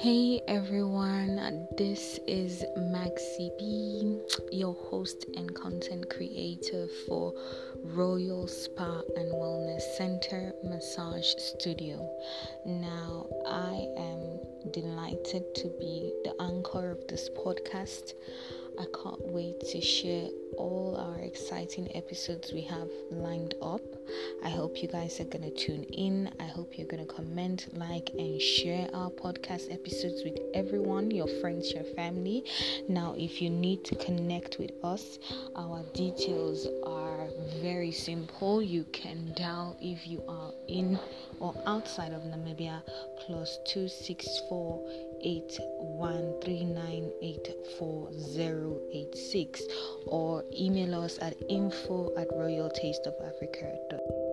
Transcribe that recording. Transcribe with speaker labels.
Speaker 1: Hey everyone, this is Maxi B, your host and content creator for Royal Spa and Wellness Center Massage Studio. Now, I am delighted to be the anchor of this podcast. I can't wait to share all our exciting episodes we have lined up. I hope you guys are going to tune in. I hope you're going to comment, like, and share our podcast episodes with everyone your friends, your family. Now, if you need to connect with us, our details are very simple. You can dial if you are in or outside of Namibia plus 264 8139848086 or email us at info at royaltasteofafrica.com